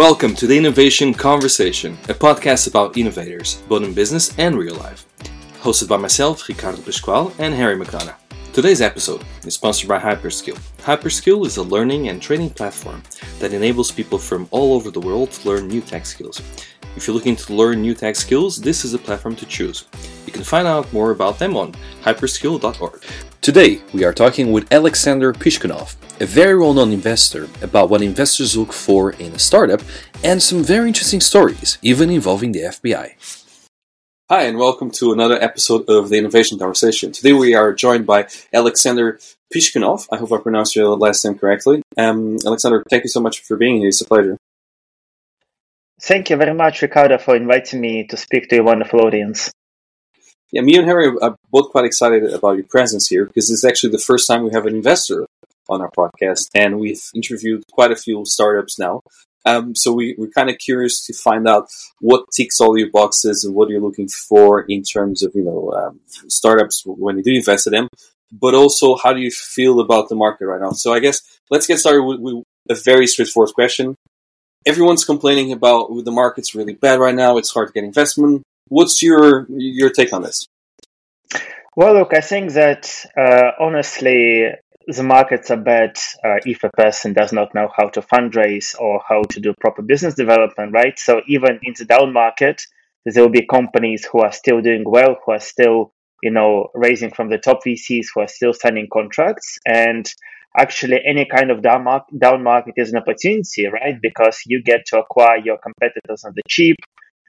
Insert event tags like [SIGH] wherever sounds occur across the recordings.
Welcome to the Innovation Conversation, a podcast about innovators, both in business and real life. Hosted by myself, Ricardo Pascual, and Harry McDonough. Today's episode is sponsored by Hyperskill. Hyperskill is a learning and training platform that enables people from all over the world to learn new tech skills. If you're looking to learn new tech skills, this is a platform to choose. You can find out more about them on hyperskill.org. Today, we are talking with Alexander Piskunov, a very well known investor, about what investors look for in a startup and some very interesting stories, even involving the FBI. Hi, and welcome to another episode of the Innovation Conversation. Today, we are joined by Alexander Piskunov. I hope I pronounced your last name correctly. Um, Alexander, thank you so much for being here. It's a pleasure. Thank you very much, Ricardo, for inviting me to speak to your wonderful audience. Yeah, me and Harry are both quite excited about your presence here because it's actually the first time we have an investor on our podcast, and we've interviewed quite a few startups now. Um, so we, we're kind of curious to find out what ticks all your boxes and what you're looking for in terms of you know um, startups when you do invest in them, but also how do you feel about the market right now? So I guess let's get started with, with a very straightforward question everyone's complaining about the market's really bad right now. It's hard to get investment. What's your your take on this? Well, look, I think that uh, honestly, the markets are bad uh, if a person does not know how to fundraise or how to do proper business development, right? So even in the down market, there will be companies who are still doing well, who are still, you know, raising from the top VCs, who are still signing contracts, and actually any kind of down market, down market is an opportunity, right? Because you get to acquire your competitors on the cheap,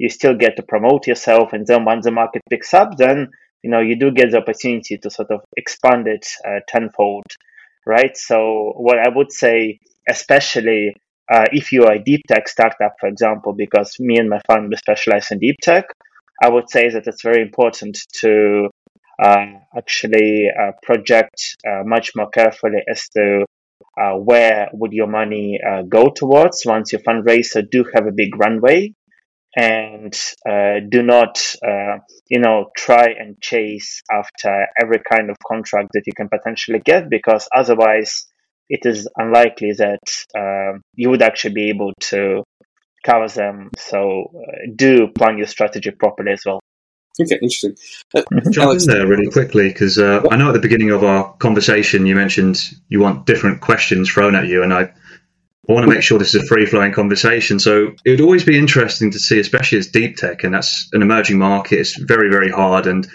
you still get to promote yourself, and then once the market picks up, then you know you do get the opportunity to sort of expand it uh, tenfold, right? So what I would say, especially uh, if you are a deep tech startup, for example, because me and my fund we specialize in deep tech, I would say that it's very important to uh, actually uh, project uh, much more carefully as to uh, where would your money uh, go towards once your fundraiser do have a big runway and uh, do not you know try and chase after every kind of contract that you can potentially get because otherwise it is unlikely that um, you would actually be able to cover them. So do plan your strategy properly as well. Okay, interesting. Uh, Jump Alex, in there really quickly? Because uh, I know at the beginning of our conversation you mentioned you want different questions thrown at you, and I, I want to make sure this is a free flowing conversation. So it would always be interesting to see, especially as deep tech, and that's an emerging market. It's very very hard, and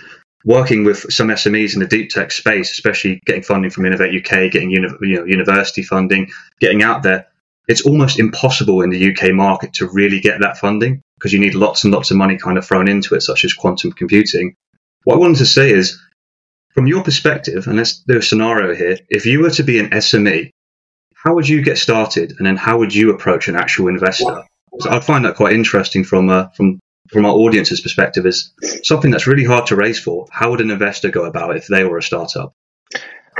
working with some SMEs in the deep tech space, especially getting funding from Innovate UK, getting uni- you know, university funding, getting out there. It's almost impossible in the UK market to really get that funding because you need lots and lots of money kind of thrown into it, such as quantum computing. What I wanted to say is, from your perspective, and let's do a scenario here, if you were to be an SME, how would you get started, and then how would you approach an actual investor? So I find that quite interesting from uh, from from our audience's perspective. Is something that's really hard to raise for. How would an investor go about it if they were a startup?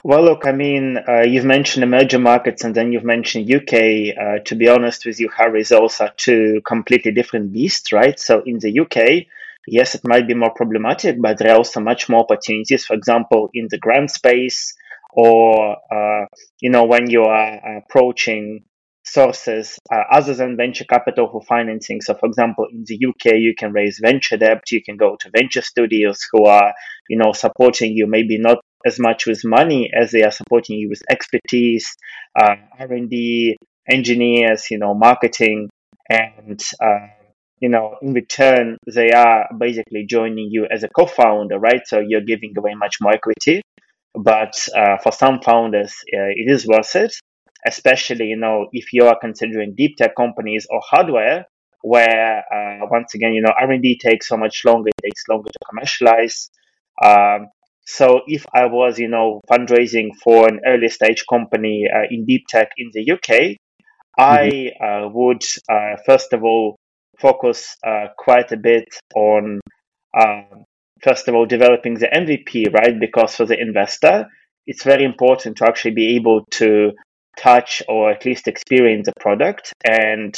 Well, look, I mean, uh, you've mentioned emerging markets and then you've mentioned UK. Uh, to be honest with you, Harry, those are two completely different beasts, right? So in the UK, yes, it might be more problematic, but there are also much more opportunities. For example, in the grant space, or uh, you know, when you are approaching sources uh, other than venture capital for financing. So, for example, in the UK, you can raise venture debt. You can go to venture studios who are, you know, supporting you. Maybe not as much with money as they are supporting you with expertise, uh, R&D, engineers, you know, marketing, and uh, you know, in return, they are basically joining you as a co-founder, right? So you're giving away much more equity. But uh, for some founders, uh, it is worth it, especially you know if you are considering deep tech companies or hardware, where uh, once again, you know, R&D takes so much longer, it takes longer to commercialize. Um, so if I was, you know, fundraising for an early stage company uh, in deep tech in the UK, I mm-hmm. uh, would uh, first of all focus uh, quite a bit on um, first of all developing the MVP, right? Because for the investor, it's very important to actually be able to touch or at least experience the product and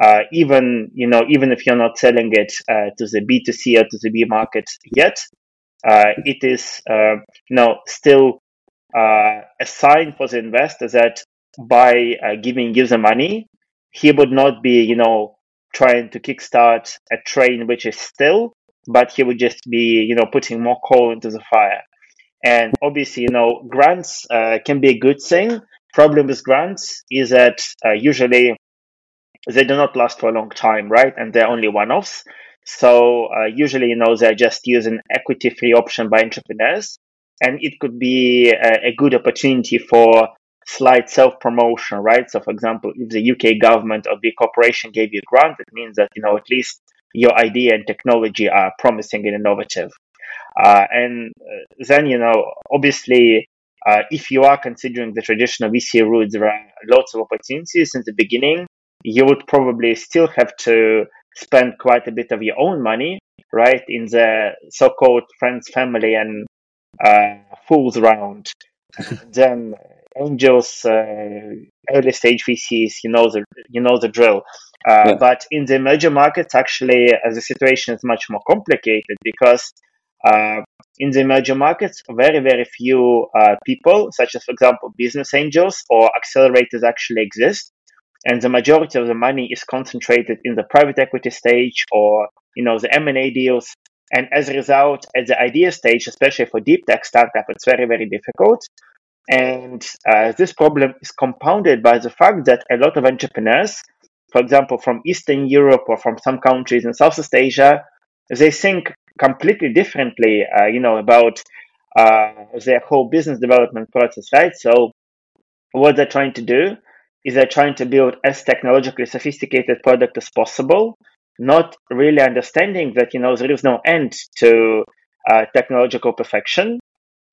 uh, even you know even if you're not selling it uh, to the b2c or to the b market yet uh, it is uh, you know still uh, a sign for the investor that by giving you the money, he would not be, you know, trying to kickstart a train which is still, but he would just be, you know, putting more coal into the fire. And obviously, you know, grants uh, can be a good thing. Problem with grants is that uh, usually they do not last for a long time, right? And they're only one-offs. So uh, usually, you know, they're just using equity-free option by entrepreneurs, and it could be a, a good opportunity for slight self-promotion, right? So, for example, if the UK government or big corporation gave you a grant, it means that you know at least your idea and technology are promising and innovative. Uh, and uh, then, you know, obviously, uh, if you are considering the traditional VC route, there are lots of opportunities in the beginning. You would probably still have to spend quite a bit of your own money, right, in the so-called friends, family, and uh, fools round. [LAUGHS] then angels, uh, early stage VCs, you know the you know the drill. Uh, yeah. But in the emerging markets, actually, uh, the situation is much more complicated because uh, in the emerging markets, very, very few uh, people, such as, for example, business angels or accelerators actually exist. And the majority of the money is concentrated in the private equity stage or, you know, the M&A deals. And as a result, at the idea stage, especially for deep tech startup, it's very, very difficult. And uh, this problem is compounded by the fact that a lot of entrepreneurs, for example, from Eastern Europe or from some countries in Southeast Asia, they think completely differently, uh, you know, about uh, their whole business development process, right? So what they're trying to do is they're trying to build as technologically sophisticated product as possible, not really understanding that, you know, there is no end to uh, technological perfection.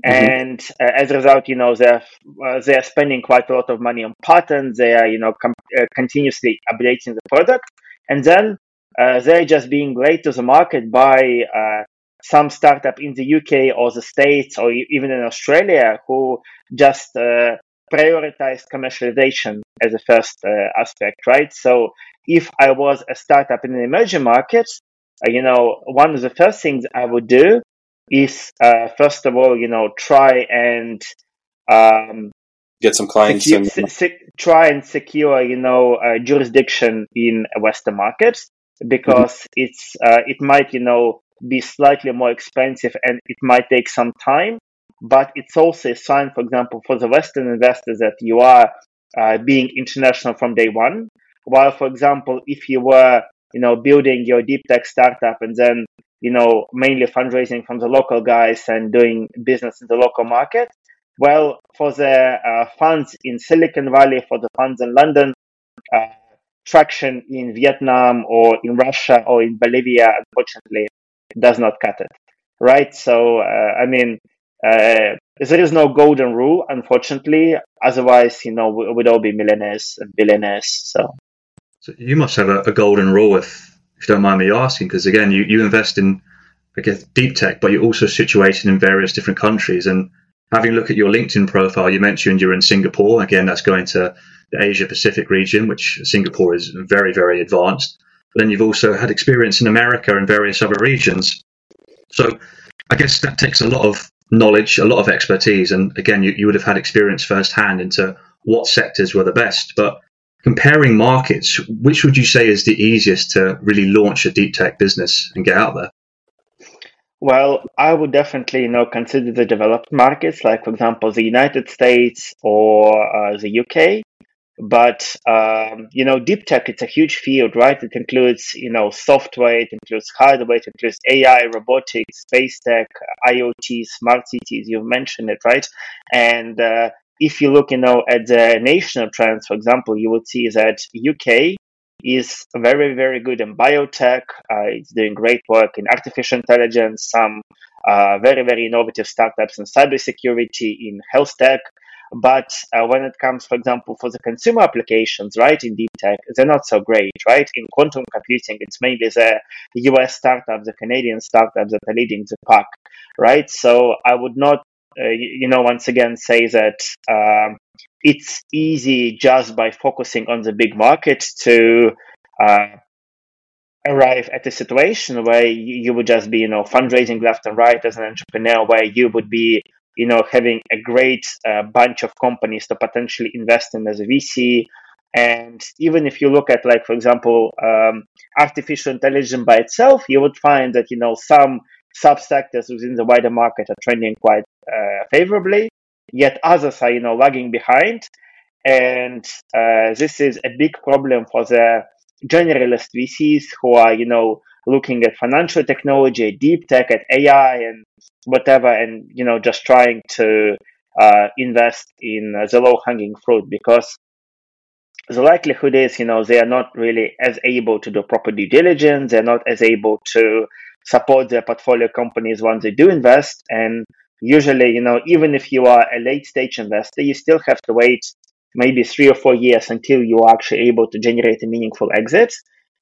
Mm-hmm. And uh, as a result, you know, they're, uh, they're spending quite a lot of money on patents. They are, you know, com- uh, continuously updating the product. And then uh, they're just being led to the market by uh, some startup in the UK or the States or even in Australia who just uh, prioritized commercialization as a first aspect, right? So if I was a startup in an emerging market, you know, one of the first things I would do is uh, first of all, you know, try and um, get some clients secure, and... se- try and secure, you know, jurisdiction in Western markets because mm-hmm. it's uh, it might you know be slightly more expensive and it might take some time but it's also a sign for example for the western investors that you are uh, being international from day one while for example if you were you know building your deep tech startup and then you know mainly fundraising from the local guys and doing business in the local market well for the uh, funds in silicon valley for the funds in london uh, traction in Vietnam or in Russia or in Bolivia, unfortunately, does not cut it. Right? So, uh, I mean, uh, there is no golden rule, unfortunately. Otherwise, you know, we would all be millionaires and billionaires. So, so you must have a, a, golden rule, if, if you don't mind me asking, because again, you, you invest in, I guess, deep tech, but you're also situated in various different countries. And having a look at your LinkedIn profile, you mentioned you're in Singapore. Again, that's going to the Asia Pacific region, which Singapore is very, very advanced. But then you've also had experience in America and various other regions. So I guess that takes a lot of knowledge, a lot of expertise. And again, you, you would have had experience firsthand into what sectors were the best. But comparing markets, which would you say is the easiest to really launch a deep tech business and get out there? Well, I would definitely, you know, consider the developed markets, like for example, the United States or uh, the UK. But um, you know, deep tech it's a huge field, right? It includes you know software, it includes hardware, it includes AI, robotics, space tech, IoT, smart cities. You've mentioned it, right? And uh, if you look, you know, at the national trends, for example, you would see that UK is very, very good in biotech. Uh, it's doing great work in artificial intelligence, some uh, very, very innovative startups in cybersecurity, in health tech. But uh, when it comes, for example, for the consumer applications, right, in deep tech, they're not so great, right? In quantum computing, it's mainly the US startups, the Canadian startups that are leading the pack, right? So I would not, uh, you know, once again say that um, it's easy just by focusing on the big market to uh, arrive at a situation where you would just be, you know, fundraising left and right as an entrepreneur, where you would be you know, having a great uh, bunch of companies to potentially invest in as a VC, And even if you look at, like, for example, um, artificial intelligence by itself, you would find that, you know, some subsectors within the wider market are trending quite uh, favorably, yet others are, you know, lagging behind. And uh, this is a big problem for the generalist VCs who are, you know, looking at financial technology, deep tech, at AI, and whatever, and you know, just trying to uh, invest in the low hanging fruit because the likelihood is, you know, they are not really as able to do proper due diligence. They're not as able to support their portfolio companies once they do invest. And usually, you know, even if you are a late stage investor, you still have to wait maybe three or four years until you are actually able to generate a meaningful exit.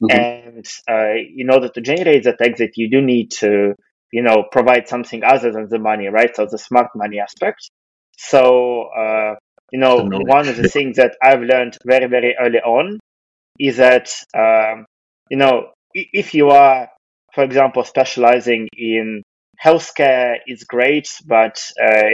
Mm-hmm. And uh, in order to generate that exit, you do need to, you know, provide something other than the money, right? So the smart money aspect. So, uh, you know, one of the things that I've learned very, very early on is that, um, you know, if you are, for example, specializing in healthcare, is great, but uh,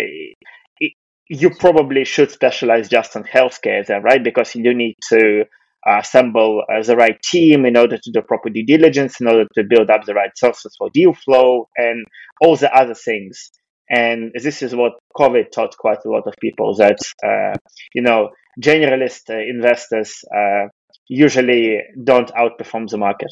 it, you probably should specialize just in healthcare, then, right? Because you need to assemble uh, the right team in order to do proper due diligence, in order to build up the right sources for deal flow, and all the other things. And this is what COVID taught quite a lot of people that, uh, you know, generalist uh, investors uh, usually don't outperform the market.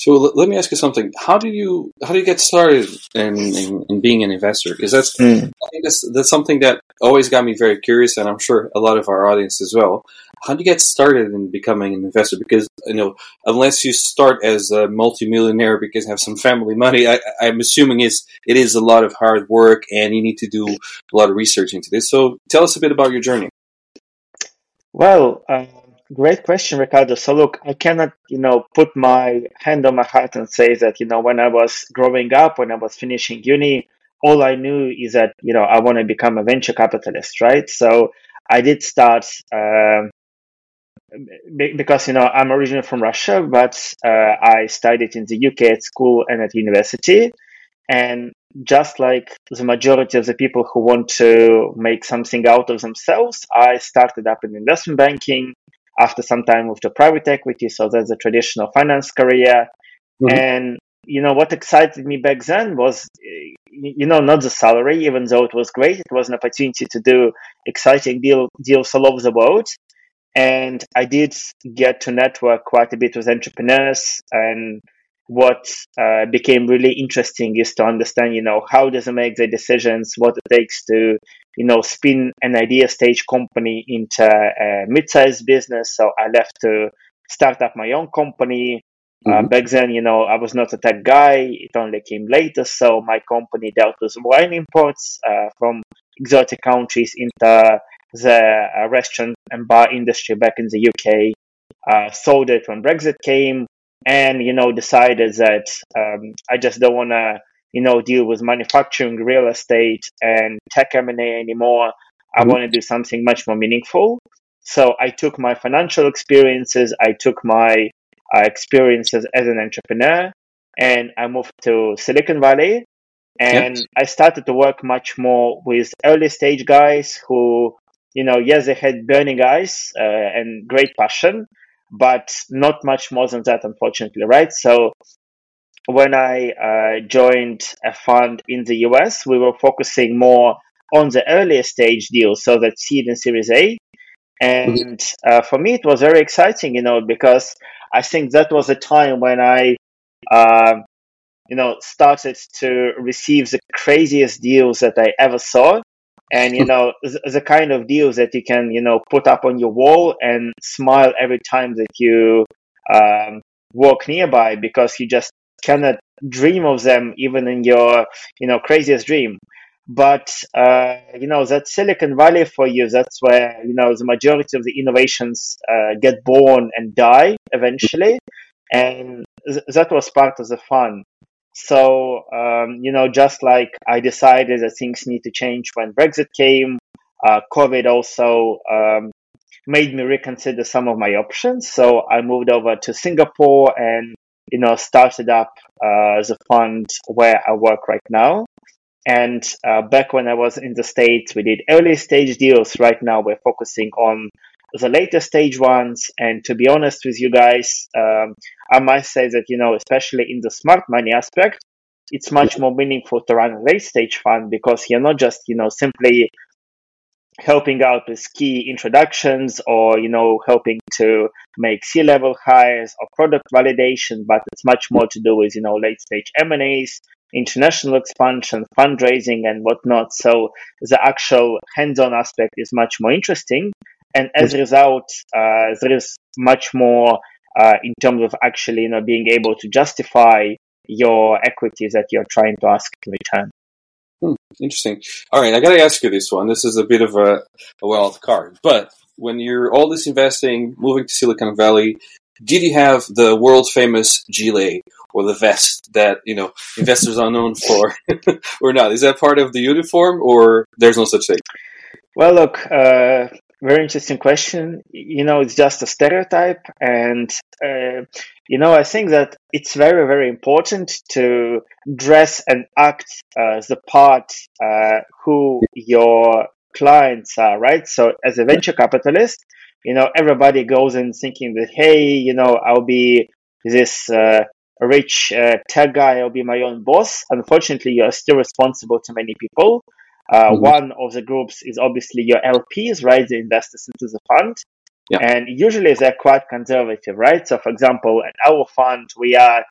So let me ask you something. How do you how do you get started in, in, in being an investor? Because that's mm. I think that's that's something that always got me very curious, and I'm sure a lot of our audience as well. How do you get started in becoming an investor? Because you know, unless you start as a multimillionaire because you have some family money, I, am assuming it's it is a lot of hard work, and you need to do a lot of research into this. So tell us a bit about your journey. Well. Um Great question, Ricardo. So look, I cannot, you know, put my hand on my heart and say that, you know, when I was growing up, when I was finishing uni, all I knew is that, you know, I want to become a venture capitalist, right? So I did start, um, because, you know, I'm originally from Russia, but uh, I studied in the UK at school and at university. And just like the majority of the people who want to make something out of themselves, I started up in investment banking after some time moved to private equity. So that's a traditional finance career. Mm-hmm. And, you know, what excited me back then was, you know, not the salary, even though it was great. It was an opportunity to do exciting deal, deals all over the world. And I did get to network quite a bit with entrepreneurs and what uh, became really interesting is to understand, you know, how does it make the decisions, what it takes to, you know, spin an idea stage company into a mid-sized business. So I left to start up my own company. Uh, mm-hmm. Uh, back then, you know, I was not a tech guy. It only came later. So my company dealt with wine imports uh, from exotic countries into the uh, restaurant and bar industry back in the UK. Uh, sold it when Brexit came and you know decided that um, I just don't want to you know deal with manufacturing, real estate, and tech M and A anymore. I mm-hmm. want to do something much more meaningful. So I took my financial experiences, I took my uh, experiences as an entrepreneur, and I moved to Silicon Valley. And yep. I started to work much more with early stage guys who, you know, yes, they had burning eyes uh, and great passion, but not much more than that, unfortunately, right? So when I uh, joined a fund in the US, we were focusing more on the earlier stage deals, so that seed and Series A. And uh, for me, it was very exciting, you know, because I think that was a time when I, uh, you know, started to receive the craziest deals that I ever saw and you know the, kind of deals that you can you know put up on your wall and smile every time that you um, walk nearby because you just cannot dream of them even in your you know craziest dream. But uh, you know that silicon valley for you that's where you know the majority of the innovations uh, get born and die eventually. And th- that was part of the fun so, um, you know, just like I decided that things need to change when Brexit came, uh, COVID also um, made me reconsider some of my options. So I moved over to Singapore and, you know, started up uh, the fund where I work right now. And uh, back when I was in the States, we did early stage deals. Right now, we're focusing on the later stage ones. And to be honest with you guys, um, I must say that, you know, especially in the smart money aspect, it's much more meaningful to run a late stage fund because you're not just, you know, simply helping out with key introductions or, you know, helping to make C-level hires or product validation, but it's much more to do with, you know, late stage M&As, international expansion, fundraising and whatnot. So the actual hands-on aspect is much more interesting. And as a result, uh, there is much more uh, in terms of actually, you know, being able to justify your equities that you're trying to ask in return. Hmm, interesting. All right, I got to ask you this one. This is a bit of a, a wild card, but when you're all this investing, moving to Silicon Valley, did you have the world famous gilet or the vest that you know investors are known for, [LAUGHS] or not? Is that part of the uniform, or there's no such thing? Well, look, uh, very interesting question. You know, it's just a stereotype, and uh, you know, I think that it's very, very important to dress and act as the part uh, who your clients are, right? So, as a venture capitalist, you know, everybody goes in thinking that, hey, you know, I'll be this uh, rich uh, tech guy, I'll be my own boss. Unfortunately, you're still responsible to many people. Uh, mm-hmm. One of the groups is obviously your LPs, right? The investors into the fund. Yeah. And usually they're quite conservative, right? So, for example, at our fund, we are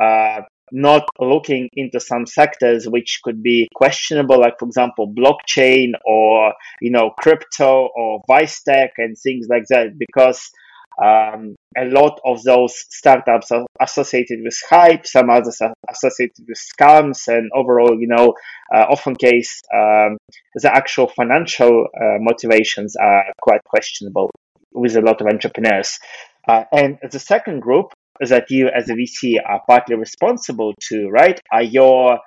uh, not looking into some sectors which could be questionable, like, for example, blockchain or, you know, crypto or vice tech and things like that, because um, a lot of those startups are associated with hype, some others are associated with scams, and overall, you know, uh, often case um, the actual financial uh, motivations are quite questionable with a lot of entrepreneurs. Uh, and the second group that you as a VC are partly responsible to, right, are your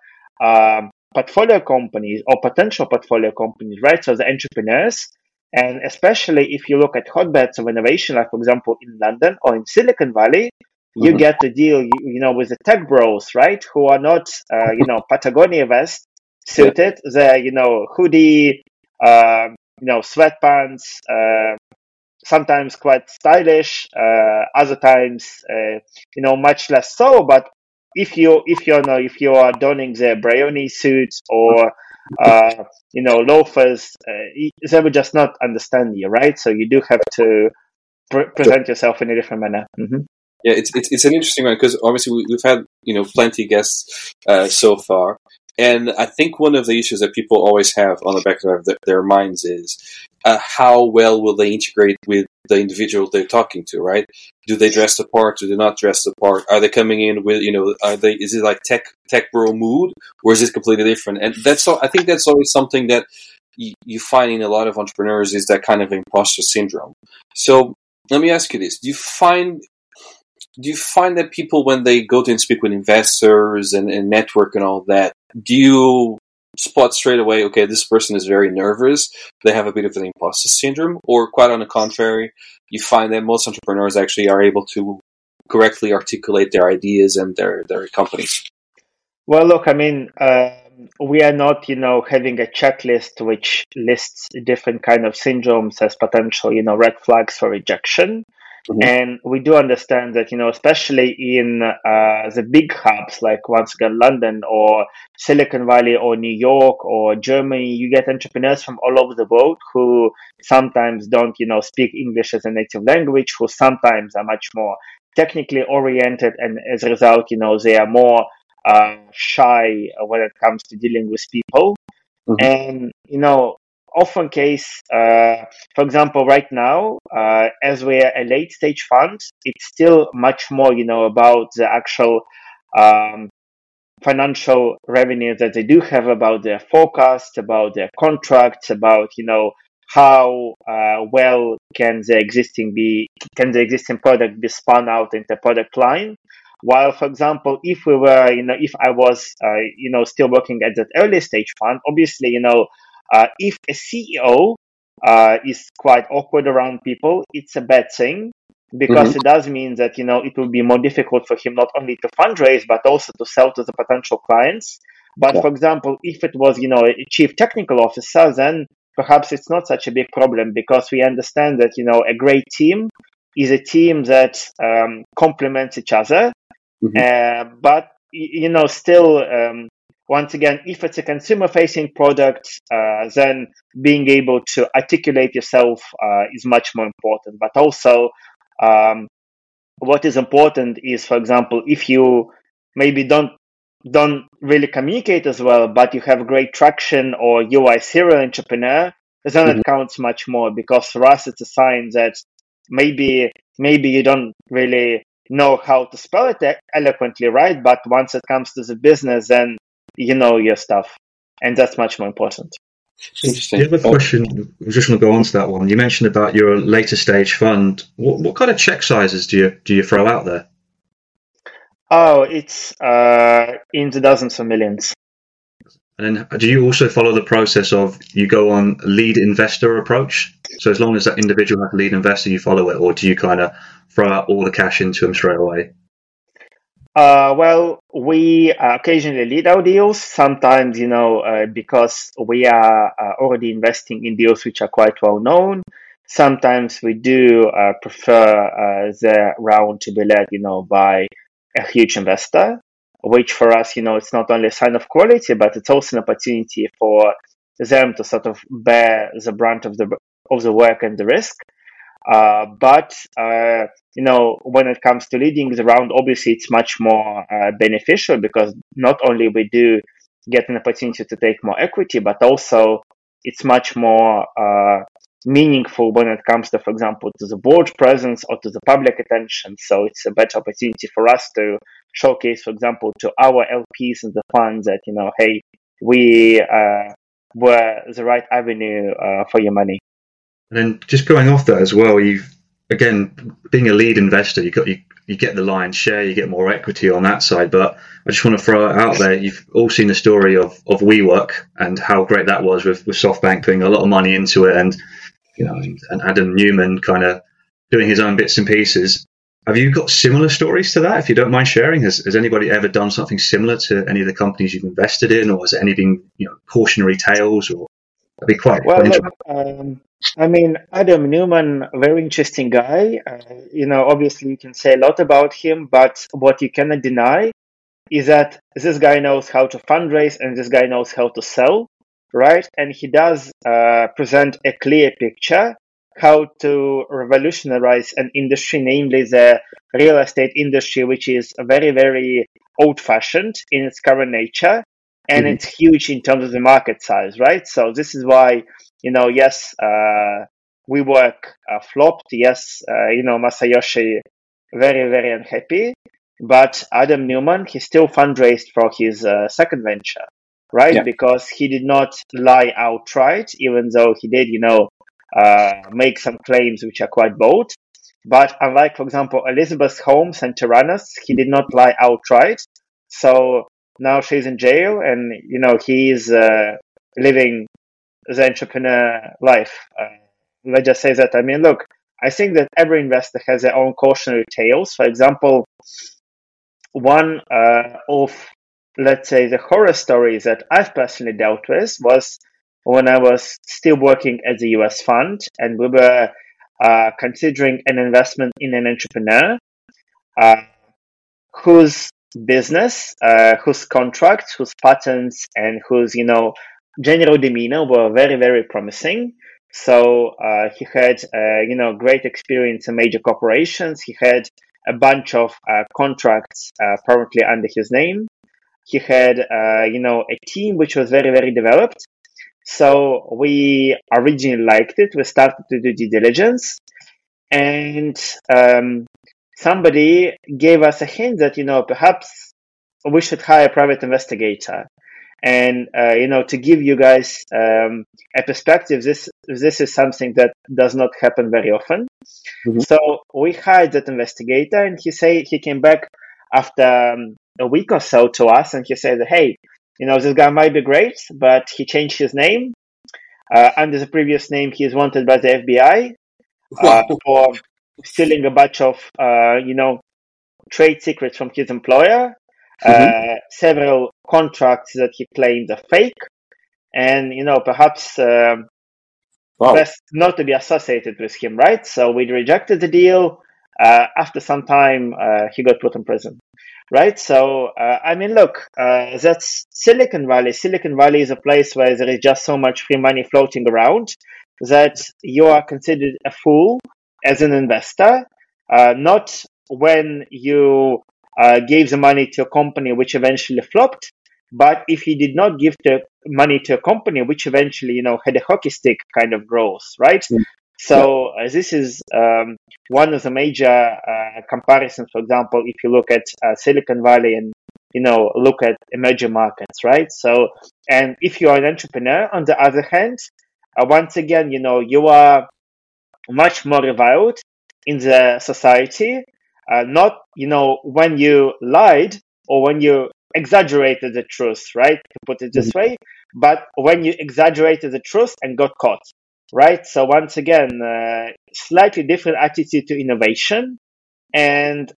um, portfolio companies or potential portfolio companies, right? So the entrepreneurs and especially if you look at hotbeds of innovation, like for example in London or in Silicon Valley, you mm-hmm. get to deal, you, you, know, with the tech bros, right? Who are not, uh, you [LAUGHS] know, Patagonia vest suited. Yeah. They're, you know, hoodie, uh, you know, sweatpants, uh, sometimes quite stylish, uh, other times, uh, you know, much less so. But if you, if you know, if you are donning the Brioni suits or uh, you know, loafers, uh, they would just not understand you, right? So you do have to pre- present yourself in a different manner. Mm-hmm. Yeah, it's, it's, it's an interesting one because obviously we, have had you know plenty of guests uh, so far, and I think one of the issues that people always have on the back of their, their minds is uh, how well will they integrate with the individual they're talking to, right? Do they dress the part? Do they not dress the part? Are they coming in with, you know, are they, is it like tech, tech bro mood or is it completely different? And that's all, I think that's always something that you, you find in a lot of entrepreneurs is that kind of imposter syndrome. So let me ask you this. Do you find, do you find that people, when they go to and speak with investors and, and network and all that, do you spot straight away, okay, this person is very nervous, they have a bit of an imposter syndrome, or quite on the contrary, you find that most entrepreneurs actually are able to correctly articulate their ideas and their, their companies? Well, look, I mean, uh, we are not, you know, having a checklist which lists different kind of syndromes as potential, you know, red flags for rejection. Mm-hmm. And we do understand that, you know, especially in uh, the big hubs like once again London or Silicon Valley or New York or Germany, you get entrepreneurs from all over the world who sometimes don't, you know, speak English as a native language, who sometimes are much more technically oriented, and as a result, you know, they are more uh, shy when it comes to dealing with people. Mm-hmm. And you know, often case, uh, for example, right now, uh, as we're a late stage fund, it's still much more, you know, about the actual um, financial revenue that they do have, about their forecast, about their contracts, about, you know, how uh, well can the existing be can the existing product be spun out into product line. While for example if we were you know if i was uh, you know still working at that early stage fund obviously you know uh, if a CEO uh, is quite awkward around people, it's a bad thing because mm-hmm. it does mean that you know it will be more difficult for him not only to fundraise but also to sell to the potential clients. But yeah. for example, if it was you know a chief technical officer, then perhaps it's not such a big problem because we understand that you know a great team is a team that um, complements each other, mm-hmm. uh, but you know still um, once again, if it's a consumer facing product, uh, then being able to articulate yourself uh, is much more important. But also, um, what is important is, for example, if you maybe don't don't really communicate as well, but you have great traction or you are a serial entrepreneur, then mm-hmm. it counts much more because for us it's a sign that maybe maybe you don't really know how to spell it eloquently, right? But once it comes to the business, then you know your stuff, and that's much more important. Interesting. The other question, I just want to go on to that one. You mentioned about your later stage fund. What, what kind of check sizes do you do you throw out there? Oh, it's uh, in the dozens of millions. And then, do you also follow the process of you go on lead investor approach? So as long as that individual has a lead investor, you follow it, or do you kind of throw out all the cash into them straight away? Uh, well, we uh, occasionally lead our deals. Sometimes, you know, uh, because we are uh, already investing in deals which are quite well known. Sometimes we do uh, prefer uh, the round to be led, you know, by a huge investor, which for us, you know, it's not only a sign of quality, but it's also an opportunity for them to sort of bear the brunt of the of the work and the risk. Uh, but uh, you know, when it comes to leading the round, obviously it's much more uh, beneficial because not only we do get an opportunity to take more equity, but also it's much more uh, meaningful when it comes to, for example, to the board presence or to the public attention. So it's a better opportunity for us to showcase, for example, to our LPs and the funds that you know, hey, we uh, were the right avenue uh, for your money. And then just going off that as well, you again being a lead investor, you got you, you get the lion's share, you get more equity on that side. But I just want to throw it out there. You've all seen the story of of WeWork and how great that was with, with SoftBank putting a lot of money into it, and you know, and Adam Neumann kind of doing his own bits and pieces. Have you got similar stories to that? If you don't mind sharing, has, has anybody ever done something similar to any of the companies you've invested in, or has it anything you know cautionary tales, or that'd be quite, well, um, I mean, Adam Neumann, very interesting guy. Uh, you know, obviously you can say a lot about him, but what you cannot deny is that this guy knows how to fundraise and this guy knows how to sell, right? And he does uh, present a clear picture how to revolutionize an industry, namely the real estate industry, which is very, very old fashioned in its current nature. And mm-hmm. it's huge in terms of the market size, right? So this is why you know, yes, uh, WeWork uh, flopped. Yes, uh, you know, Masayoshi very, very unhappy. But Adam Neumann, he still fundraised for his uh, second venture, right? Yeah. Because he did not lie outright, even though he did, you know, uh, make some claims which are quite bold. But unlike, for example, Elizabeth Holmes and Theranos, he did not lie outright. So now she's in jail, and you know he's uh, living the entrepreneur life. Uh, let's just say that. I mean, look, I think that every investor has their own cautionary tales. For example, one uh, of, let's say, the horror stories that I've personally dealt with was when I was still working at the US fund and we were uh, considering an investment in an entrepreneur uh, whose business, uh, whose contracts, whose patents, and whose, you know, general demeanor were very, very promising. So uh, he had, uh, you know, great experience in major corporations. He had a bunch of uh, contracts uh, currently under his name. He had, uh, you know, a team which was very, very developed. So we originally liked it. We started to do due diligence, and um, somebody gave us a hint that you know perhaps we should hire a private investigator. And uh, you know, to give you guys um, a perspective, this this is something that does not happen very often. Mm-hmm. So we hired that investigator, and he said he came back after um, a week or so to us, and he said, "Hey, you know, this guy might be great, but he changed his name. Uh, under the previous name, he is wanted by the FBI uh, for stealing a bunch of, uh, you know, trade secrets from his employer mm-hmm. Uh, several contracts that he claimed are fake, and you know perhaps um, wow. best not to be associated with him, right? So we rejected the deal. Uh, after some time, uh, he got put in prison, right? So, uh, I mean, look, uh, that's Silicon Valley. Silicon Valley is a place where there is just so much free money floating around that you are considered a fool as an investor, uh, not when you uh, gave the money to a company which eventually flopped, but if he did not give the money to a company which eventually, you know, had a hockey stick kind of growth, right? Mm. So uh, this is um, one of the major uh, comparisons. For example, if you look at uh, Silicon Valley and you know look at emerging markets, right? So, and if you are an entrepreneur, on the other hand, uh, once again, you know you are much more reviled in the society. Uh, not you know when you lied or when you exaggerated the truth, right? To put it this mm-hmm. way, but when you exaggerated the truth and got caught right? So once again, uh, slightly different attitude to innovation, and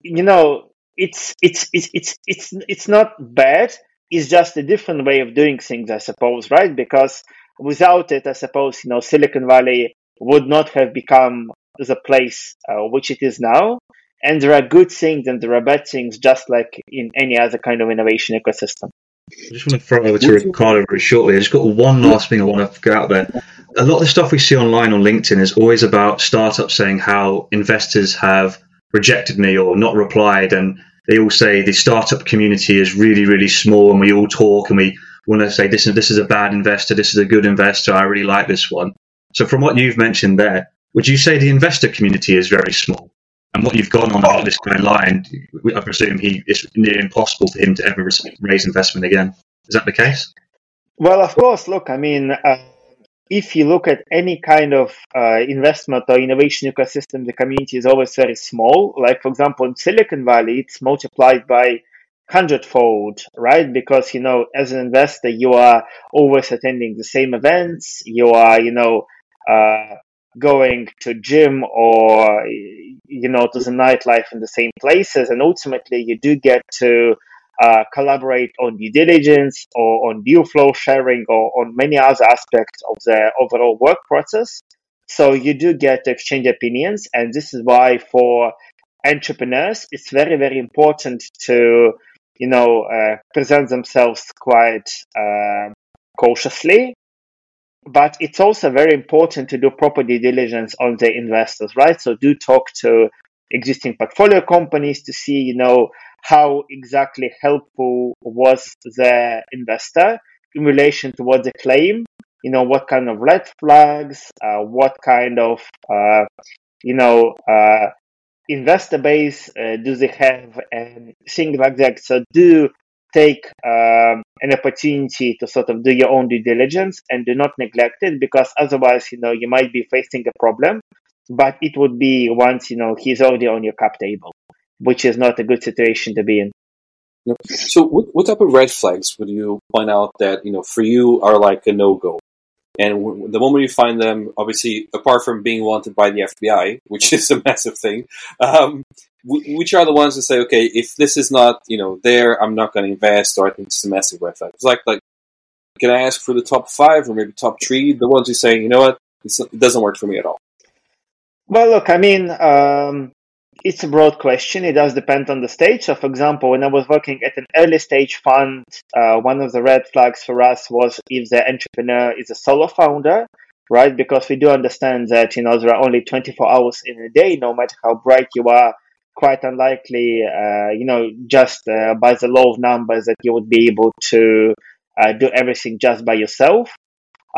you know, it's it's it's it's it's it's not bad. It's just a different way of doing things, I suppose, right? Because without it, I suppose you know, Silicon Valley would not have become the place uh, which it is now. And there are good things and there are bad things, just like in any other kind of innovation ecosystem. I just want to throw over to Ricardo very shortly. I just got one last thing I want to get out there. A lot of the stuff we see online on LinkedIn is always about startups saying how investors have rejected me or not replied, and they all say the startup community is really, really small, and we all talk and we want to say this is this is a bad investor, this is a good investor. I really like this one. So, from what you've mentioned there, would you say the investor community is very small? And what you've gone on about this guy line, I presume he it's near impossible for him to ever raise investment again. Is that the case? Well, of course. Look, I mean, uh, if you look at any kind of uh, investment or innovation ecosystem, the community is always very small. Like, for example, in Silicon Valley, it's multiplied by hundredfold, right? Because, you know, as an investor, you are always attending the same events. You are, you know, uh, going to gym or you know to the nightlife in the same places. And ultimately you do get to uh, collaborate on due diligence or on deal flow sharing or on many other aspects of the overall work process. So you do get to exchange opinions. And this is why for entrepreneurs it's very very important to you know uh, present themselves quite uh, cautiously but it's also very important to do proper due diligence on the investors, right? So do talk to existing portfolio companies to see, you know, how exactly helpful was the investor in relation to what they claim, you know, what kind of red flags, uh, what kind of, uh, you know, uh, investor base uh, do they have and things like that. So do take um, an opportunity to sort of do your own due diligence and do not neglect it because otherwise, you know, you might be facing a problem, but it would be once, you know, he's already on your cap table, which is not a good situation to be in. So, what, what type of red flags would you point out that, you know, for you are like a no go? And the moment you find them, obviously, apart from being wanted by the FBI, which [LAUGHS] is a massive thing, um, which are the ones that say, okay, if this is not, you know, there, I'm not going to invest, or I think it's a massive red flag. It's like, like, can I ask for the top five or maybe top three? The ones who say, you know what, it doesn't work for me at all. Well, look, I mean, um, it's a broad question. It does depend on the stage. So, for example, when I was working at an early stage fund, uh, one of the red flags for us was if the entrepreneur is a solo founder, right? Because we do understand that, you know, there are only 24 hours in a day, no matter how bright you are, quite unlikely, uh, you know, just uh, by the law of numbers that you would be able to uh, do everything just by yourself.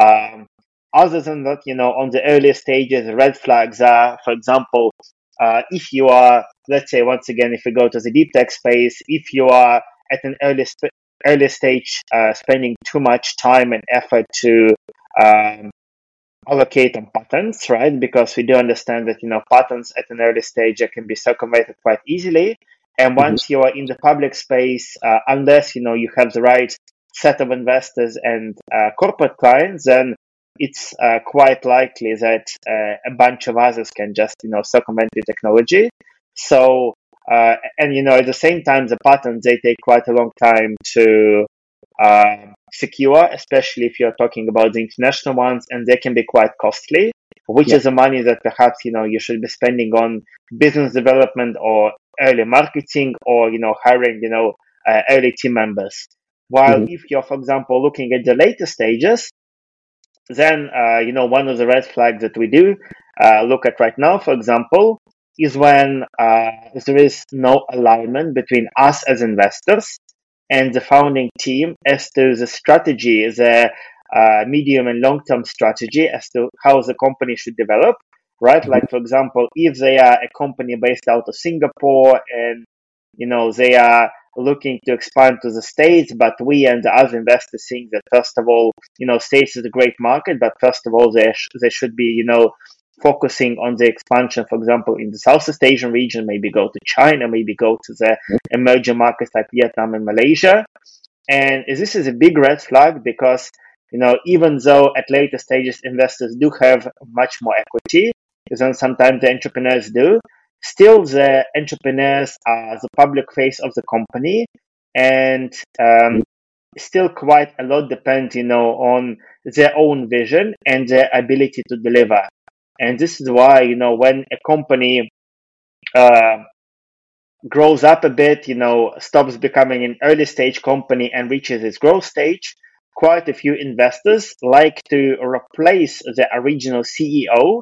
Um, other than that, you know, on the earlier stages, red flags are, for example, uh, if you are, let's say, once again, if we go to the deep tech space, if you are at an early sp- early stage, uh, spending too much time and effort to um, allocate on patents, right? Because we do understand that, you know, patents at an early stage can be circumvented quite easily. And mm-hmm. once you are in the public space, uh, unless, you know, you have the right set of investors and uh, corporate clients, then it's uh, quite likely that uh, a bunch of others can just, you know, circumvent the technology. So, uh, and, you know, at the same time, the patents, they take quite a long time to, um, secure, especially if you're talking about the international ones, and they can be quite costly, which Yeah. is the money that perhaps, you know, you should be spending on business development or early marketing or, you know, hiring, you know, uh, early team members. While Mhm. if you're, for example, looking at the later stages, then, uh, you know, one of the red flags that we do uh, look at right now, for example, is when uh, there is no alignment between us as investors and the founding team as to the strategy, the uh, medium and long term strategy as to how the company should develop, right? Like, for example, if they are a company based out of Singapore and, you know, they are looking to expand to the States, but we and the other investors think that, first of all, you know, States is a great market, but first of all, they, sh- they should be, you know, focusing on the expansion, for example, in the Southeast Asian region, maybe go to China, maybe go to the emerging markets like Vietnam and Malaysia. And this is a big red flag because, you know, even though at later stages investors do have much more equity than sometimes the entrepreneurs do, still the entrepreneurs are the public face of the company and um, still quite a lot depends, you know, on their own vision and their ability to deliver. And this is why, you know, when a company uh, grows up a bit, you know, stops becoming an early stage company and reaches its growth stage, quite a few investors like to replace the original CEO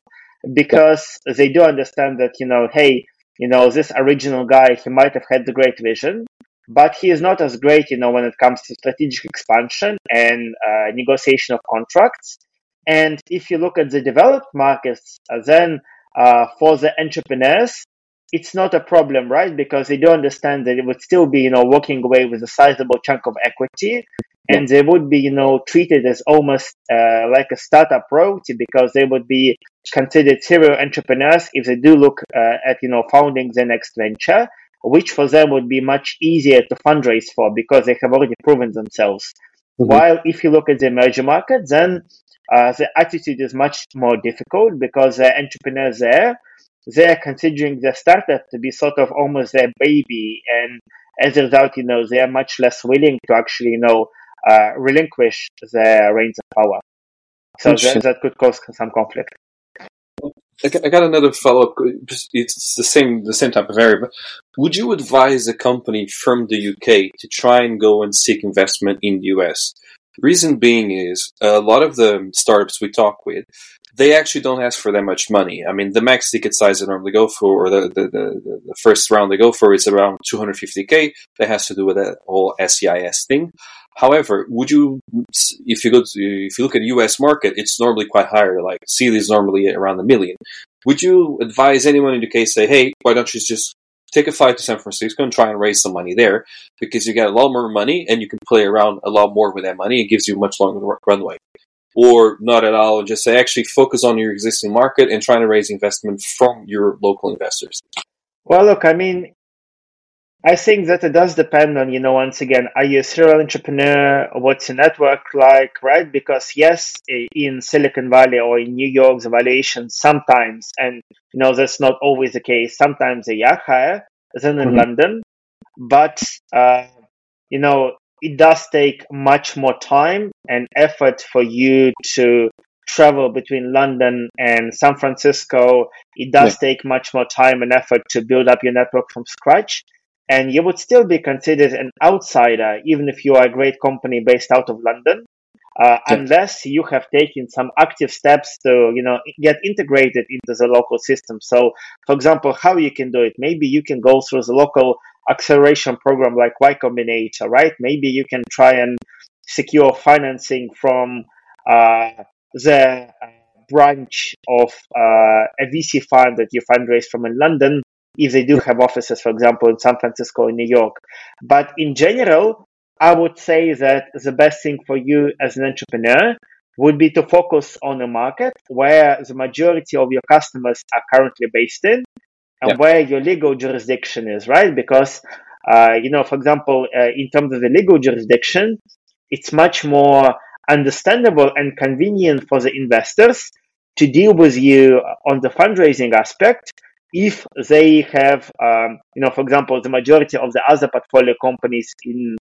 because they do understand that, you know, hey, you know, this original guy, he might have had the great vision, but he is not as great, you know, when it comes to strategic expansion and uh, negotiation of contracts. And if you look at the developed markets, uh, then uh, for the entrepreneurs, it's not a problem, right? Because they do understand that it would still be, you know, walking away with a sizable chunk of equity, and they would be, you know, treated as almost uh, like a startup royalty because they would be considered serial entrepreneurs if they do look uh, at, you know, founding the next venture, which for them would be much easier to fundraise for because they have already proven themselves. Mhm. While if you look at the emerging market, then uh, the attitude is much more difficult because the entrepreneurs there they're considering their startup to be sort of almost their baby, and as a result, you know, they are much less willing to actually, you know, uh, relinquish their reins of power. So that, that could cause some conflict. I got, I got another follow up. It's the same the same type of area. But would you advise a company from the UK to try and go and seek investment in the US? Reason being is a lot of the startups we talk with, they actually don't ask for that much money. I mean, the max ticket size they normally go for, or the the, the, the first round they go for, is around 250k. That has to do with that whole SEIS thing. However, would you, if you go to, if you look at the US market, it's normally quite higher. Like Seed is normally around a million. Would you advise anyone in the case say, hey, why don't you just take a flight to San Francisco and try and raise some money there because you get a lot more money and you can play around a lot more with that money. It gives you much longer runway. Or not at all, and just say actually focus on your existing market and trying to raise investment from your local investors. Well, look, I mean, I think that it does depend on, you know, once again, are you a serial entrepreneur? What's your network like, right? Because yes, in Silicon Valley or in New York, the valuations sometimes, and you know, that's not always the case. Sometimes they are higher than in Mhm. London, but uh, you know, it does take much more time and effort for you to travel between London and San Francisco. It does take much more time and effort to build up your network from scratch. And you would still be considered an outsider, even if you are a great company based out of London, uh, Yeah. unless you have taken some active steps to, you know, get integrated into the local system. So, for example, how you can do it? Maybe you can go through the local acceleration program like Y Combinator, right? Maybe you can try and secure financing from uh, the uh, branch of uh, a VC fund that you fundraise from in London, if they do have offices, for example, in San Francisco or New York. But in general, I would say that the best thing for you as an entrepreneur would be to focus on a market where the majority of your customers are currently based in and Yeah. where your legal jurisdiction is, right? Because, uh, you know, for example, uh, in terms of the legal jurisdiction, it's much more understandable and convenient for the investors to deal with you on the fundraising aspect if they have, um, you know, for example, the majority of the other portfolio companies in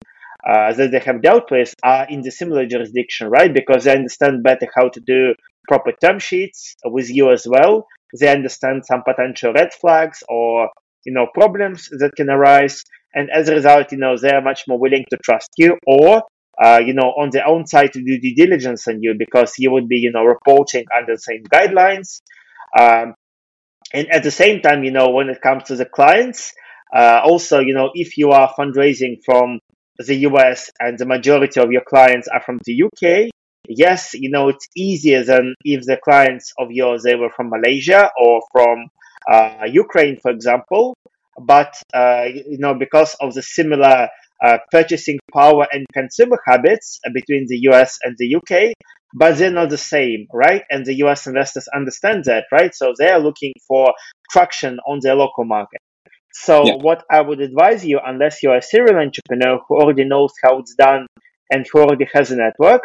uh, that they have dealt with are in the similar jurisdiction, right? Because they understand better how to do proper term sheets with you as well. They understand some potential red flags or you know problems that can arise, and as a result, you know they are much more willing to trust you or uh, you know on their own side to do due diligence on you because you would be you know reporting under the same guidelines. Um, and at the same time, you know when it comes to the clients, uh, also you know if you are fundraising from the US and the majority of your clients are from the UK, yes, you know, it's easier than if the clients of yours, they were from Malaysia or from uh, Ukraine, for example. But, uh, you know, because of the similar uh, purchasing power and consumer habits between the US and the UK, but they're not the same, right? And the US investors understand that, right? So they are looking for traction on their local market. So yeah. what I would advise you, unless you're a serial entrepreneur who already knows how it's done and who already has a network,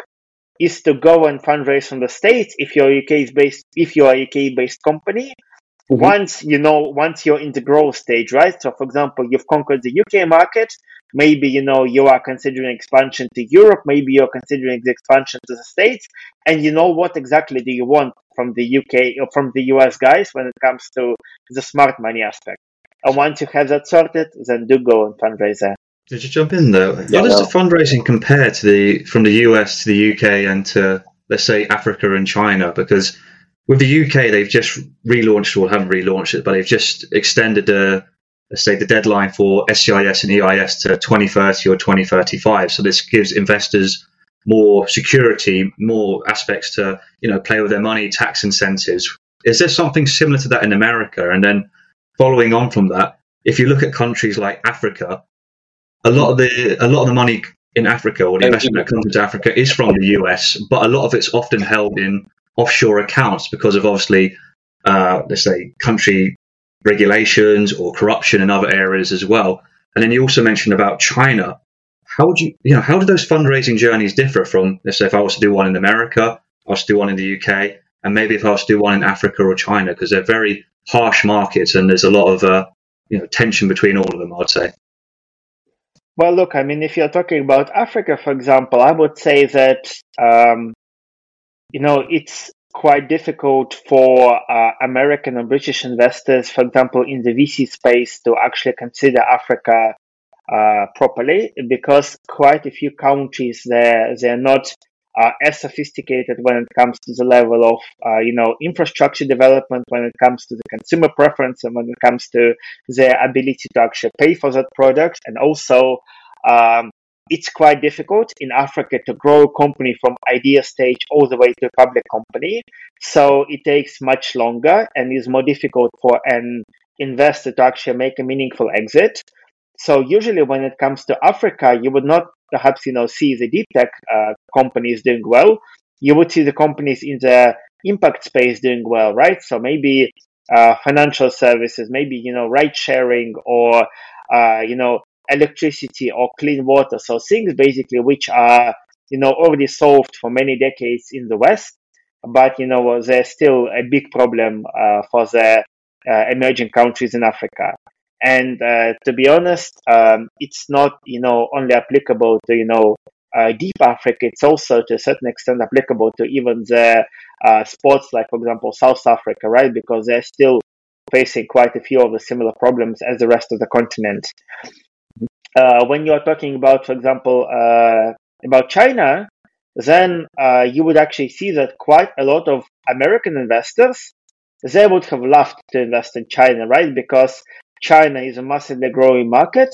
is to go and fundraise from the states if you're UK based if you're a UK based company. Mm-hmm. Once you know, once you're in the growth stage, right? So, for example, you've conquered the UK market. Maybe you know you are considering expansion to Europe. Maybe you're considering the expansion to the States, and you know what exactly do you want from the UK or uh, from the US guys when it comes to the smart money aspect. And once you have that sorted, then do go and fundraise there. Did you jump in though? Yeah, How does the fundraising compare to the from the US to the UK and to let's say Africa and China? Because with the UK, they've just relaunched or haven't relaunched it, but they've just extended the let's say the deadline for SEIS and EIS to 2030 or 2035. So this gives investors more security, more aspects to you know play with their money, tax incentives. Is there something similar to that in America? And then following on from that, if you look at countries like Africa, a lot of the a lot of the money in Africa or the investment that comes into Africa is from the US, but a lot of it's often held in offshore accounts because of obviously, uh, let's say, country regulations or corruption in other areas as well. And then you also mentioned about China. How would you, you know, how do those fundraising journeys differ from, let's say, if I was to do one in America, I was to do one in the UK, and maybe if I was to do one in Africa or China, because they're very harsh markets, and there's a lot of uh, you know tension between all of them. I'd say. Well, look, I mean, if you're talking about Africa, for example, I would say that um, you know it's quite difficult for uh, American and British investors, for example, in the VC space, to actually consider Africa uh, properly because quite a few countries there they're not uh, as sophisticated when it comes to the level of uh, you know infrastructure development, when it comes to the consumer preference, and when it comes to their ability to actually pay for that product, and also um, it's quite difficult in Africa to grow a company from idea stage all the way to a public company. So it takes much longer and is more difficult for an investor to actually make a meaningful exit. So usually when it comes to Africa, you would not perhaps you know see the deep tech uh, companies doing well, you would see the companies in the impact space doing well, right? So maybe uh, financial services, maybe you know ride sharing or uh, you know electricity or clean water. So things basically which are you know already solved for many decades in the West, but you know there's still a big problem uh, for the uh, emerging countries in Africa. And uh, to be honest, um, it's not you know only applicable to you know uh, deep Africa. It's also to a certain extent applicable to even the uh, spots like, for example, South Africa, right? Because they're still facing quite a few of the similar problems as the rest of the continent. Uh, when you're talking about, for example, uh, about China, then uh, you would actually see that quite a lot of American investors they would have loved to invest in China, right? Because China is a massively growing market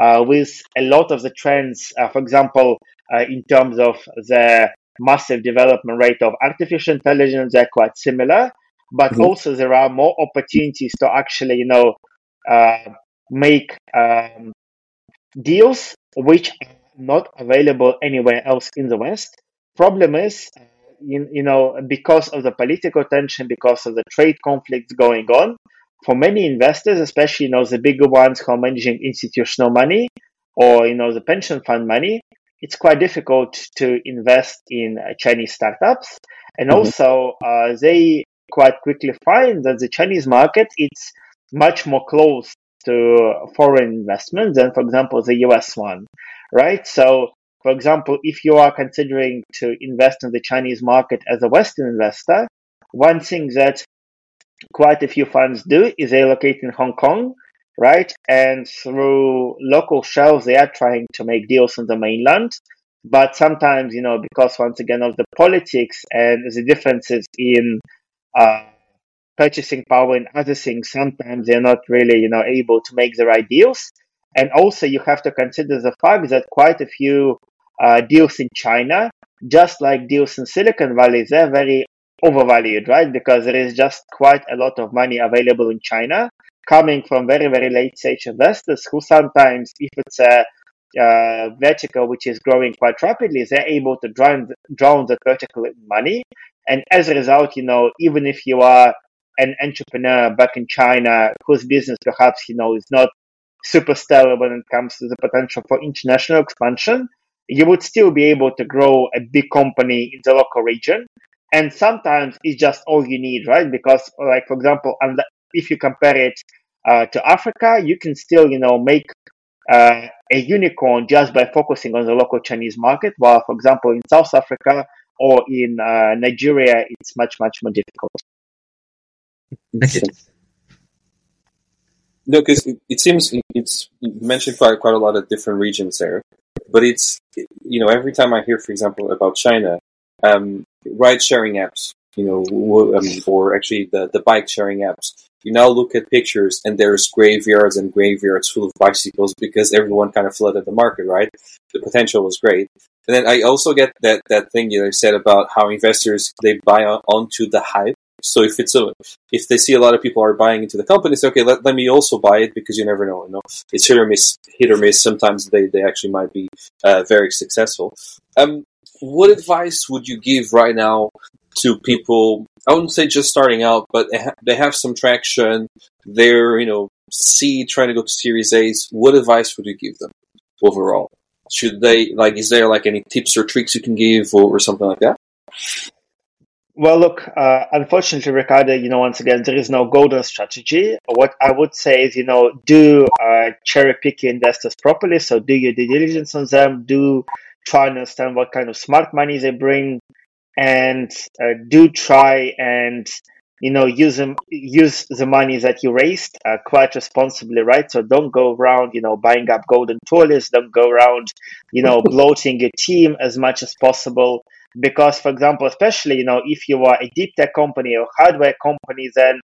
uh, with a lot of the trends, uh, for example, uh, in terms of the massive development rate of artificial intelligence, they're quite similar. But mm-hmm. also, there are more opportunities to actually, you know, uh, make um, deals which are not available anywhere else in the West. Problem is, uh, you, you know, because of the political tension, because of the trade conflicts going on, for many investors, especially you know the bigger ones who are managing institutional money or you know the pension fund money, it's quite difficult to invest in uh, Chinese startups, and mm-hmm. also uh, they quite quickly find that the Chinese market it's much more closed to foreign investments than, for example, the US one, right? So, for example, if you are considering to invest in the Chinese market as a Western investor, one thing that quite a few funds do is they locate in Hong Kong, right? And through local shelves, they are trying to make deals on the mainland. But sometimes, you know, because once again of the politics and the differences in uh, purchasing power and other things, sometimes they're not really, you know, able to make the right deals. And also, you have to consider the fact that quite a few uh, deals in China, just like deals in Silicon Valley, they're very overvalued, right? Because there is just quite a lot of money available in China coming from very, very late stage investors who sometimes, if it's a uh, vertical which is growing quite rapidly, they're able to drown, drown the vertical money. And as a result, you know, even if you are an entrepreneur back in China whose business perhaps, you know, is not super stellar when it comes to the potential for international expansion, you would still be able to grow a big company in the local region. And sometimes it's just all you need, right? Because, like, for example, if you compare it uh, to Africa, you can still, you know, make uh, a unicorn just by focusing on the local Chinese market. While, for example, in South Africa or in uh, Nigeria, it's much, much more difficult. No, because it, it, seems it's you mentioned quite quite a lot of different regions there, but it's you know every time I hear, for example, about China, um, ride sharing apps, you know, um, for actually the the bike sharing apps, you now look at pictures and there's graveyards and graveyards full of bicycles because everyone kind of flooded the market, right? The potential was great. And then I also get that, that thing you know, said about how investors, they buy on, onto the hype. So if it's a, if they see a lot of people are buying into the company, say, okay, let, let me also buy it because you never know, you know, it's hit or miss, hit or miss. Sometimes they, they actually might be uh, very successful. Um, what advice would you give right now to people. I wouldn't say just starting out, but they, ha- they have some traction. They're you know C trying to go to Series A's. What advice would you give them overall? Should they like? Is there like any tips or tricks you can give or, or something like that? Well, look, uh, unfortunately, Ricardo, you know, once again, there is no golden strategy. What I would say is, you know, do uh, cherry pick your investors properly. So do your due diligence on them. Do try and understand what kind of smart money they bring and uh, do try and you know use them use the money that you raised uh, quite responsibly right so don't go around you know buying up golden toilets don't go around you know [LAUGHS] bloating your team as much as possible because for example especially you know if you are a deep tech company or hardware company then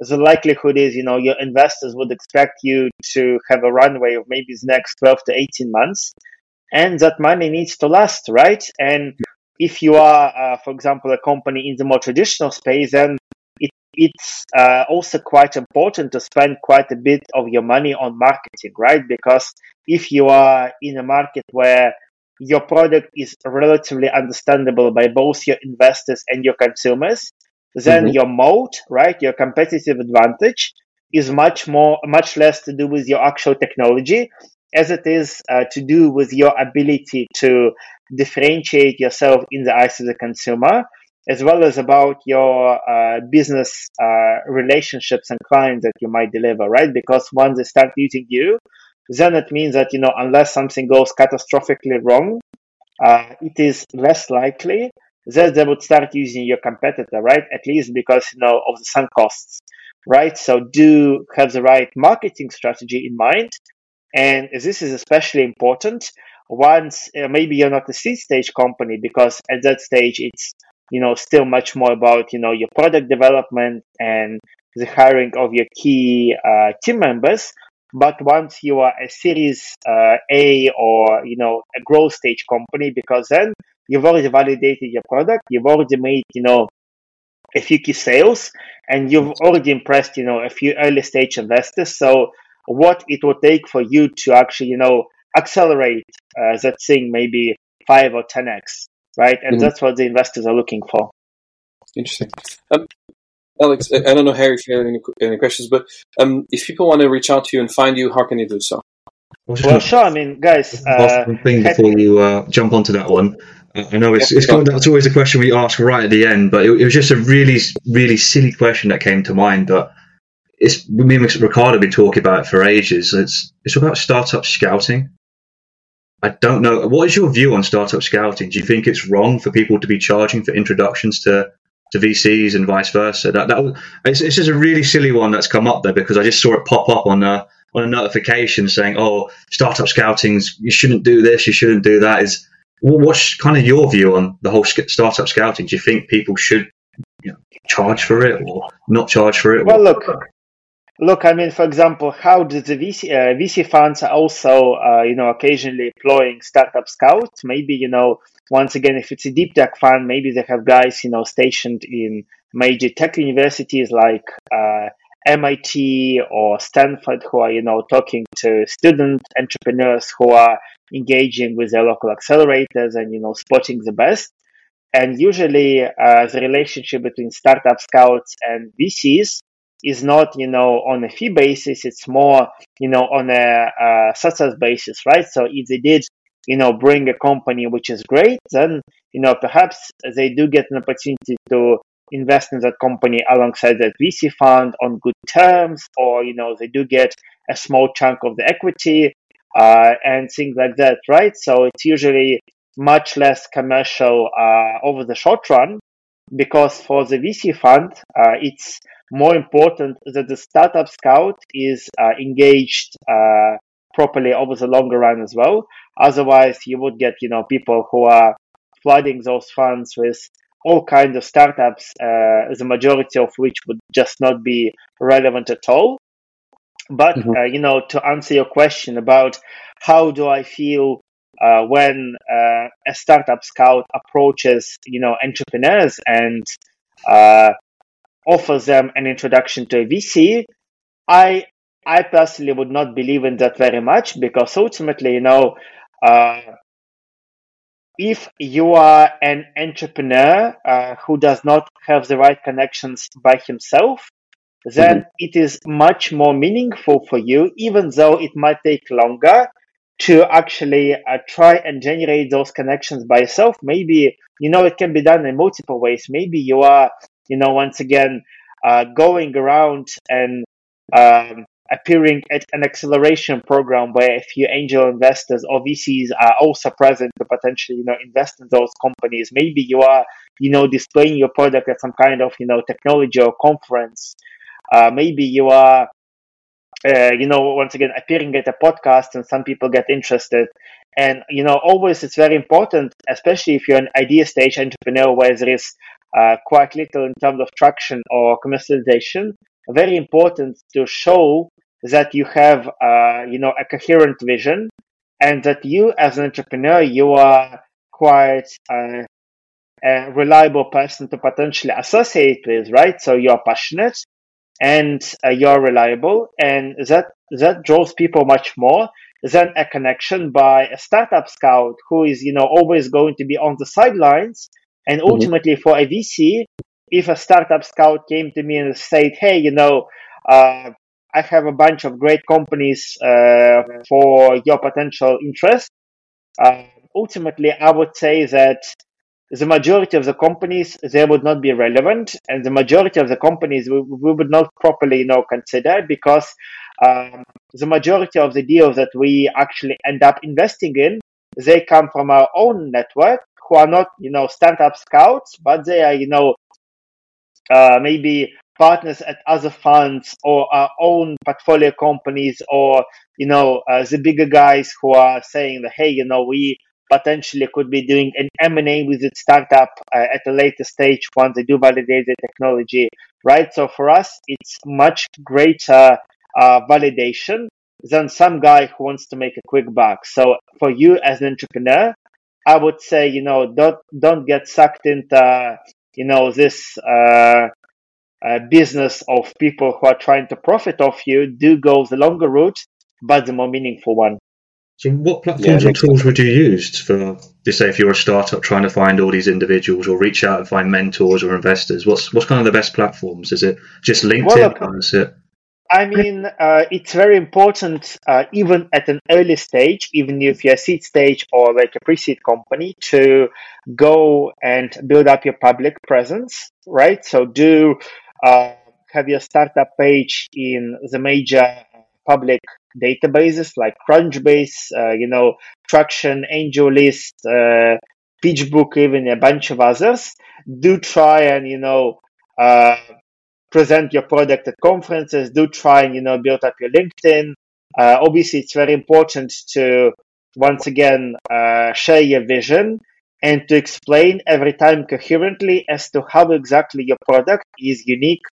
the likelihood is you know your investors would expect you to have a runway of maybe the next 12 to 18 months and that money needs to last right and if you are, uh, for example, a company in the more traditional space, then it, it's uh, also quite important to spend quite a bit of your money on marketing, right? Because if you are in a market where your product is relatively understandable by both your investors and your consumers, then mm-hmm. your moat, right, your competitive advantage is much more, much less to do with your actual technology as it is uh, to do with your ability to differentiate yourself in the eyes of the consumer, as well as about your uh, business uh, relationships and clients that you might deliver, right? Because once they start using you, then it means that, you know, unless something goes catastrophically wrong, uh, it is less likely that they would start using your competitor, right? At least because, you know, of the sunk costs, right? So do have the right marketing strategy in mind. And this is especially important once uh, maybe you're not a seed stage company because at that stage it's you know still much more about you know your product development and the hiring of your key uh, team members but once you are a series uh, a or you know a growth stage company because then you've already validated your product you've already made you know a few key sales and you've already impressed you know a few early stage investors so what it would take for you to actually you know accelerate uh, that thing maybe five or 10x, right? And mm-hmm. that's what the investors are looking for. Interesting. Um, Alex, I don't know, Harry, if you have any, any questions, but um, if people want to reach out to you and find you, how can they do so? Well, sure. I mean, guys. Uh, thing before you uh, jump onto that one. Uh, I know it's, it's that's always a question we ask right at the end, but it, it was just a really, really silly question that came to mind. But it's me and Ricardo have been talking about it for ages. It's it's about startup scouting. I don't know. What is your view on startup scouting? Do you think it's wrong for people to be charging for introductions to to VCs and vice versa? That that it's, it's just a really silly one that's come up there because I just saw it pop up on a on a notification saying, "Oh, startup scouting's you shouldn't do this, you shouldn't do that." Is what's kind of your view on the whole startup scouting? Do you think people should you know, charge for it or not charge for it? Well, look, Look, I mean, for example, how does the VC uh, VC funds are also, uh, you know, occasionally employing startup scouts? Maybe, you know, once again, if it's a deep tech fund, maybe they have guys, you know, stationed in major tech universities like uh, MIT or Stanford who are, you know, talking to student entrepreneurs who are engaging with their local accelerators and, you know, spotting the best. And usually, uh, the relationship between startup scouts and VCs is not, you know, on a fee basis. It's more, you know, on a uh, success basis, right? So if they did, you know, bring a company which is great, then, you know, perhaps they do get an opportunity to invest in that company alongside that VC fund on good terms, or, you know, they do get a small chunk of the equity uh, and things like that, right? So it's usually much less commercial uh, over the short run because for the VC fund, uh, it's more important that the startup scout is uh, engaged uh, properly over the longer run as well. Otherwise, you would get you know people who are flooding those funds with all kinds of startups, uh, the majority of which would just not be relevant at all. But mm-hmm. Uh, you know, to answer your question about how do I feel uh, when uh, a startup scout approaches you know entrepreneurs and uh, offers them an introduction to a VC, I I personally would not believe in that very much because ultimately, you know, uh, if you are an entrepreneur uh, who does not have the right connections by himself, then mm-hmm. it is much more meaningful for you, even though it might take longer to actually uh, try and generate those connections by yourself. Maybe, you know, it can be done in multiple ways. Maybe you are you know, once again, uh, going around and um, appearing at an acceleration program where a few angel investors or VCs are also present to potentially, you know, invest in those companies. Maybe you are, you know, displaying your product at some kind of, you know, technology or conference. Uh, maybe you are, uh, you know, once again, appearing at a podcast and some people get interested. And, you know, always it's very important, especially if you're an idea stage entrepreneur where there is uh, quite little in terms of traction or commercialization. Very important to show that you have, uh, you know, a coherent vision and that you as an entrepreneur, you are quite uh, a reliable person to potentially associate with, right? So you're passionate and uh, you're reliable and that, that draws people much more than a connection by a startup scout who is, you know, always going to be on the sidelines and mm-hmm. ultimately, mm-hmm. for a VC, if a startup scout came to me and said, "Hey, you know, uh, I have a bunch of great companies uh, for your potential interest," uh, ultimately, I would say that the majority of the companies they would not be relevant, and the majority of the companies we, we would not properly, you know, consider because um, the majority of the deals that we actually end up investing in they come from our own network who are not, you know, startup scouts, but they are, you know, uh, maybe partners at other funds or our own portfolio companies or, you know, uh, the bigger guys who are saying that, hey, you know, we potentially could be doing an M&A with the startup uh, at a later stage once they do validate the technology, right? So for us, it's much greater uh, validation than some guy who wants to make a quick buck. So for you as an entrepreneur, I would say, you know, don't don't get sucked into, you know, this uh, business of people who are trying to profit off you. Do go the longer route, but the more meaningful one. So, what platforms yeah, or tools would you use for, just say, if you're a startup trying to find all these individuals or reach out and find mentors or investors? What's what's kind of the best platforms? Is it just LinkedIn? Well, is it? I mean, uh, it's very important, uh, even at an early stage, even if you're a seed stage or like a pre-seed company, to go and build up your public presence, right? So do have your startup page in the major public databases like Crunchbase, uh, you know, Tracxn, AngelList, uh, PitchBook, even a bunch of others. Do try and, you know, uh, present your product at conferences. Do try and, you know, build up your LinkedIn. Uh, obviously, it's very important to, once again, uh, share your vision and to explain every time coherently as to how exactly your product is unique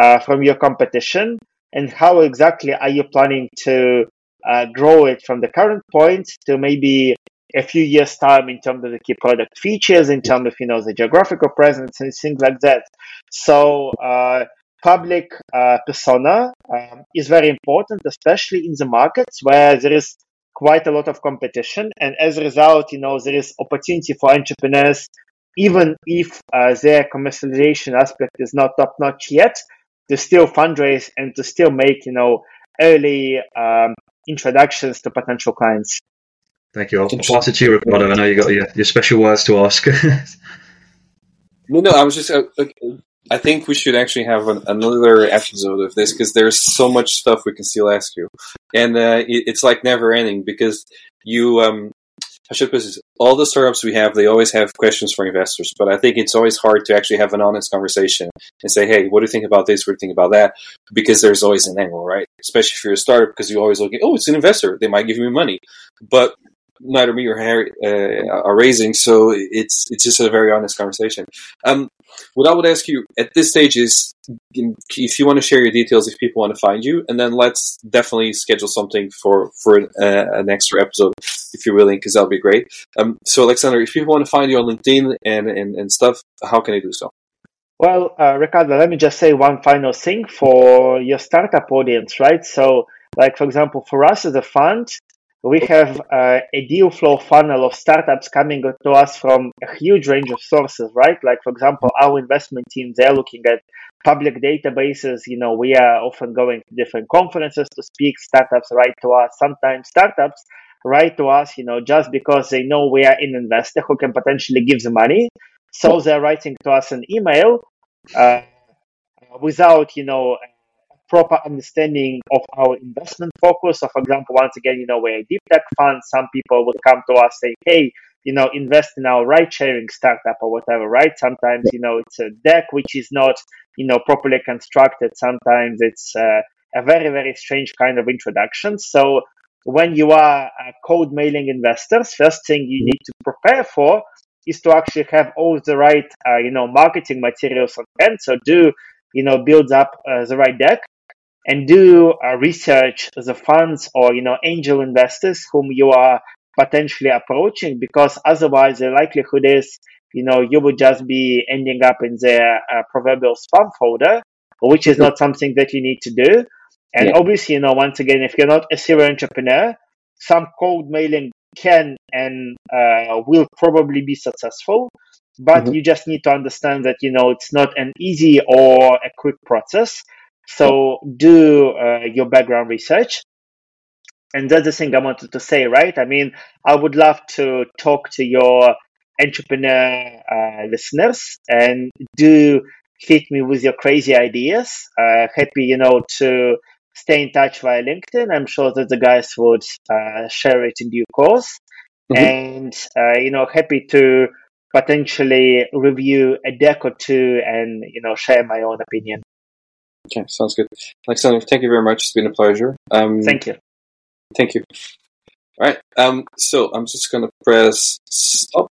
uh, from your competition and how exactly are you planning to uh, grow it from the current point to maybe a few years time in terms of the key product features in terms of you know the geographical presence and things like that. So uh, public uh, persona um, is very important especially in the markets where there is quite a lot of competition and as a result you know there is opportunity for entrepreneurs even if uh, their commercialization aspect is not top notch yet to still fundraise and to still make you know early um, introductions to potential clients. Thank you. I'll pass it to you, Ricardo. I know you got your, your special words to ask. [LAUGHS] no, no, I was just. Uh, I think we should actually have an, another episode of this because there's so much stuff we can still ask you, and uh, it, it's like never ending because you um, I should put this, all the startups we have, they always have questions for investors, but I think it's always hard to actually have an honest conversation and say, hey, what do you think about this? What do you think about that? Because there's always an angle, right? Especially if you're a startup, because you're always look at, oh, it's an investor. They might give me money. But neither me or Harry uh, are raising, so it's it's just a very honest conversation. Um, what I would ask you at this stage is if you want to share your details, if people want to find you, and then let's definitely schedule something for for an, uh, an extra episode if you're willing, because that'll be great. Um, so, Alexander, if people want to find you on LinkedIn and, and, and stuff, how can they do so? Well, uh, Ricardo, let me just say one final thing for your startup audience, right? So, like for example, for us as a fund, we have uh, a deal flow funnel of startups coming to us from a huge range of sources, right? Like, for example, our investment team, they're looking at public databases. You know, we are often going to different conferences to speak. Startups write to us. Sometimes startups write to us, you know, just because they know we are an investor who can potentially give the money. So they're writing to us an email uh, without, you know, proper understanding of our investment focus. So, for example, once again, you know, we're a deep tech fund. Some people would come to us saying, hey, you know, invest in our ride sharing startup or whatever, right? Sometimes, you know, it's a deck which is not, you know, properly constructed. Sometimes it's uh, a very, very strange kind of introduction. So, when you are uh, cold mailing investors, first thing you need to prepare for is to actually have all the right, uh, you know, marketing materials on hand. So do, you know, build up uh, the right deck and do uh, research the funds or you know angel investors whom you are potentially approaching because otherwise the likelihood is you know you would just be ending up in their uh, proverbial spam folder which is not something that you need to do and yeah. obviously you know once again if you're not a serial entrepreneur some cold mailing can and uh, will probably be successful but mm-hmm. you just need to understand that you know it's not an easy or a quick process so do uh, your background research. And that's the thing I wanted to say, right? I mean, I would love to talk to your entrepreneur uh, listeners and do hit me with your crazy ideas. Uh, happy, you know, to stay in touch via LinkedIn. I'm sure that the guys would uh, share it in due course. Mm-hmm. And, uh, you know, happy to potentially review a deck or two and, you know, share my own opinion. Okay, sounds good. Alexander, thank you very much. It's been a pleasure. Um, thank you. Thank you. All right. Um, so I'm just going to press stop.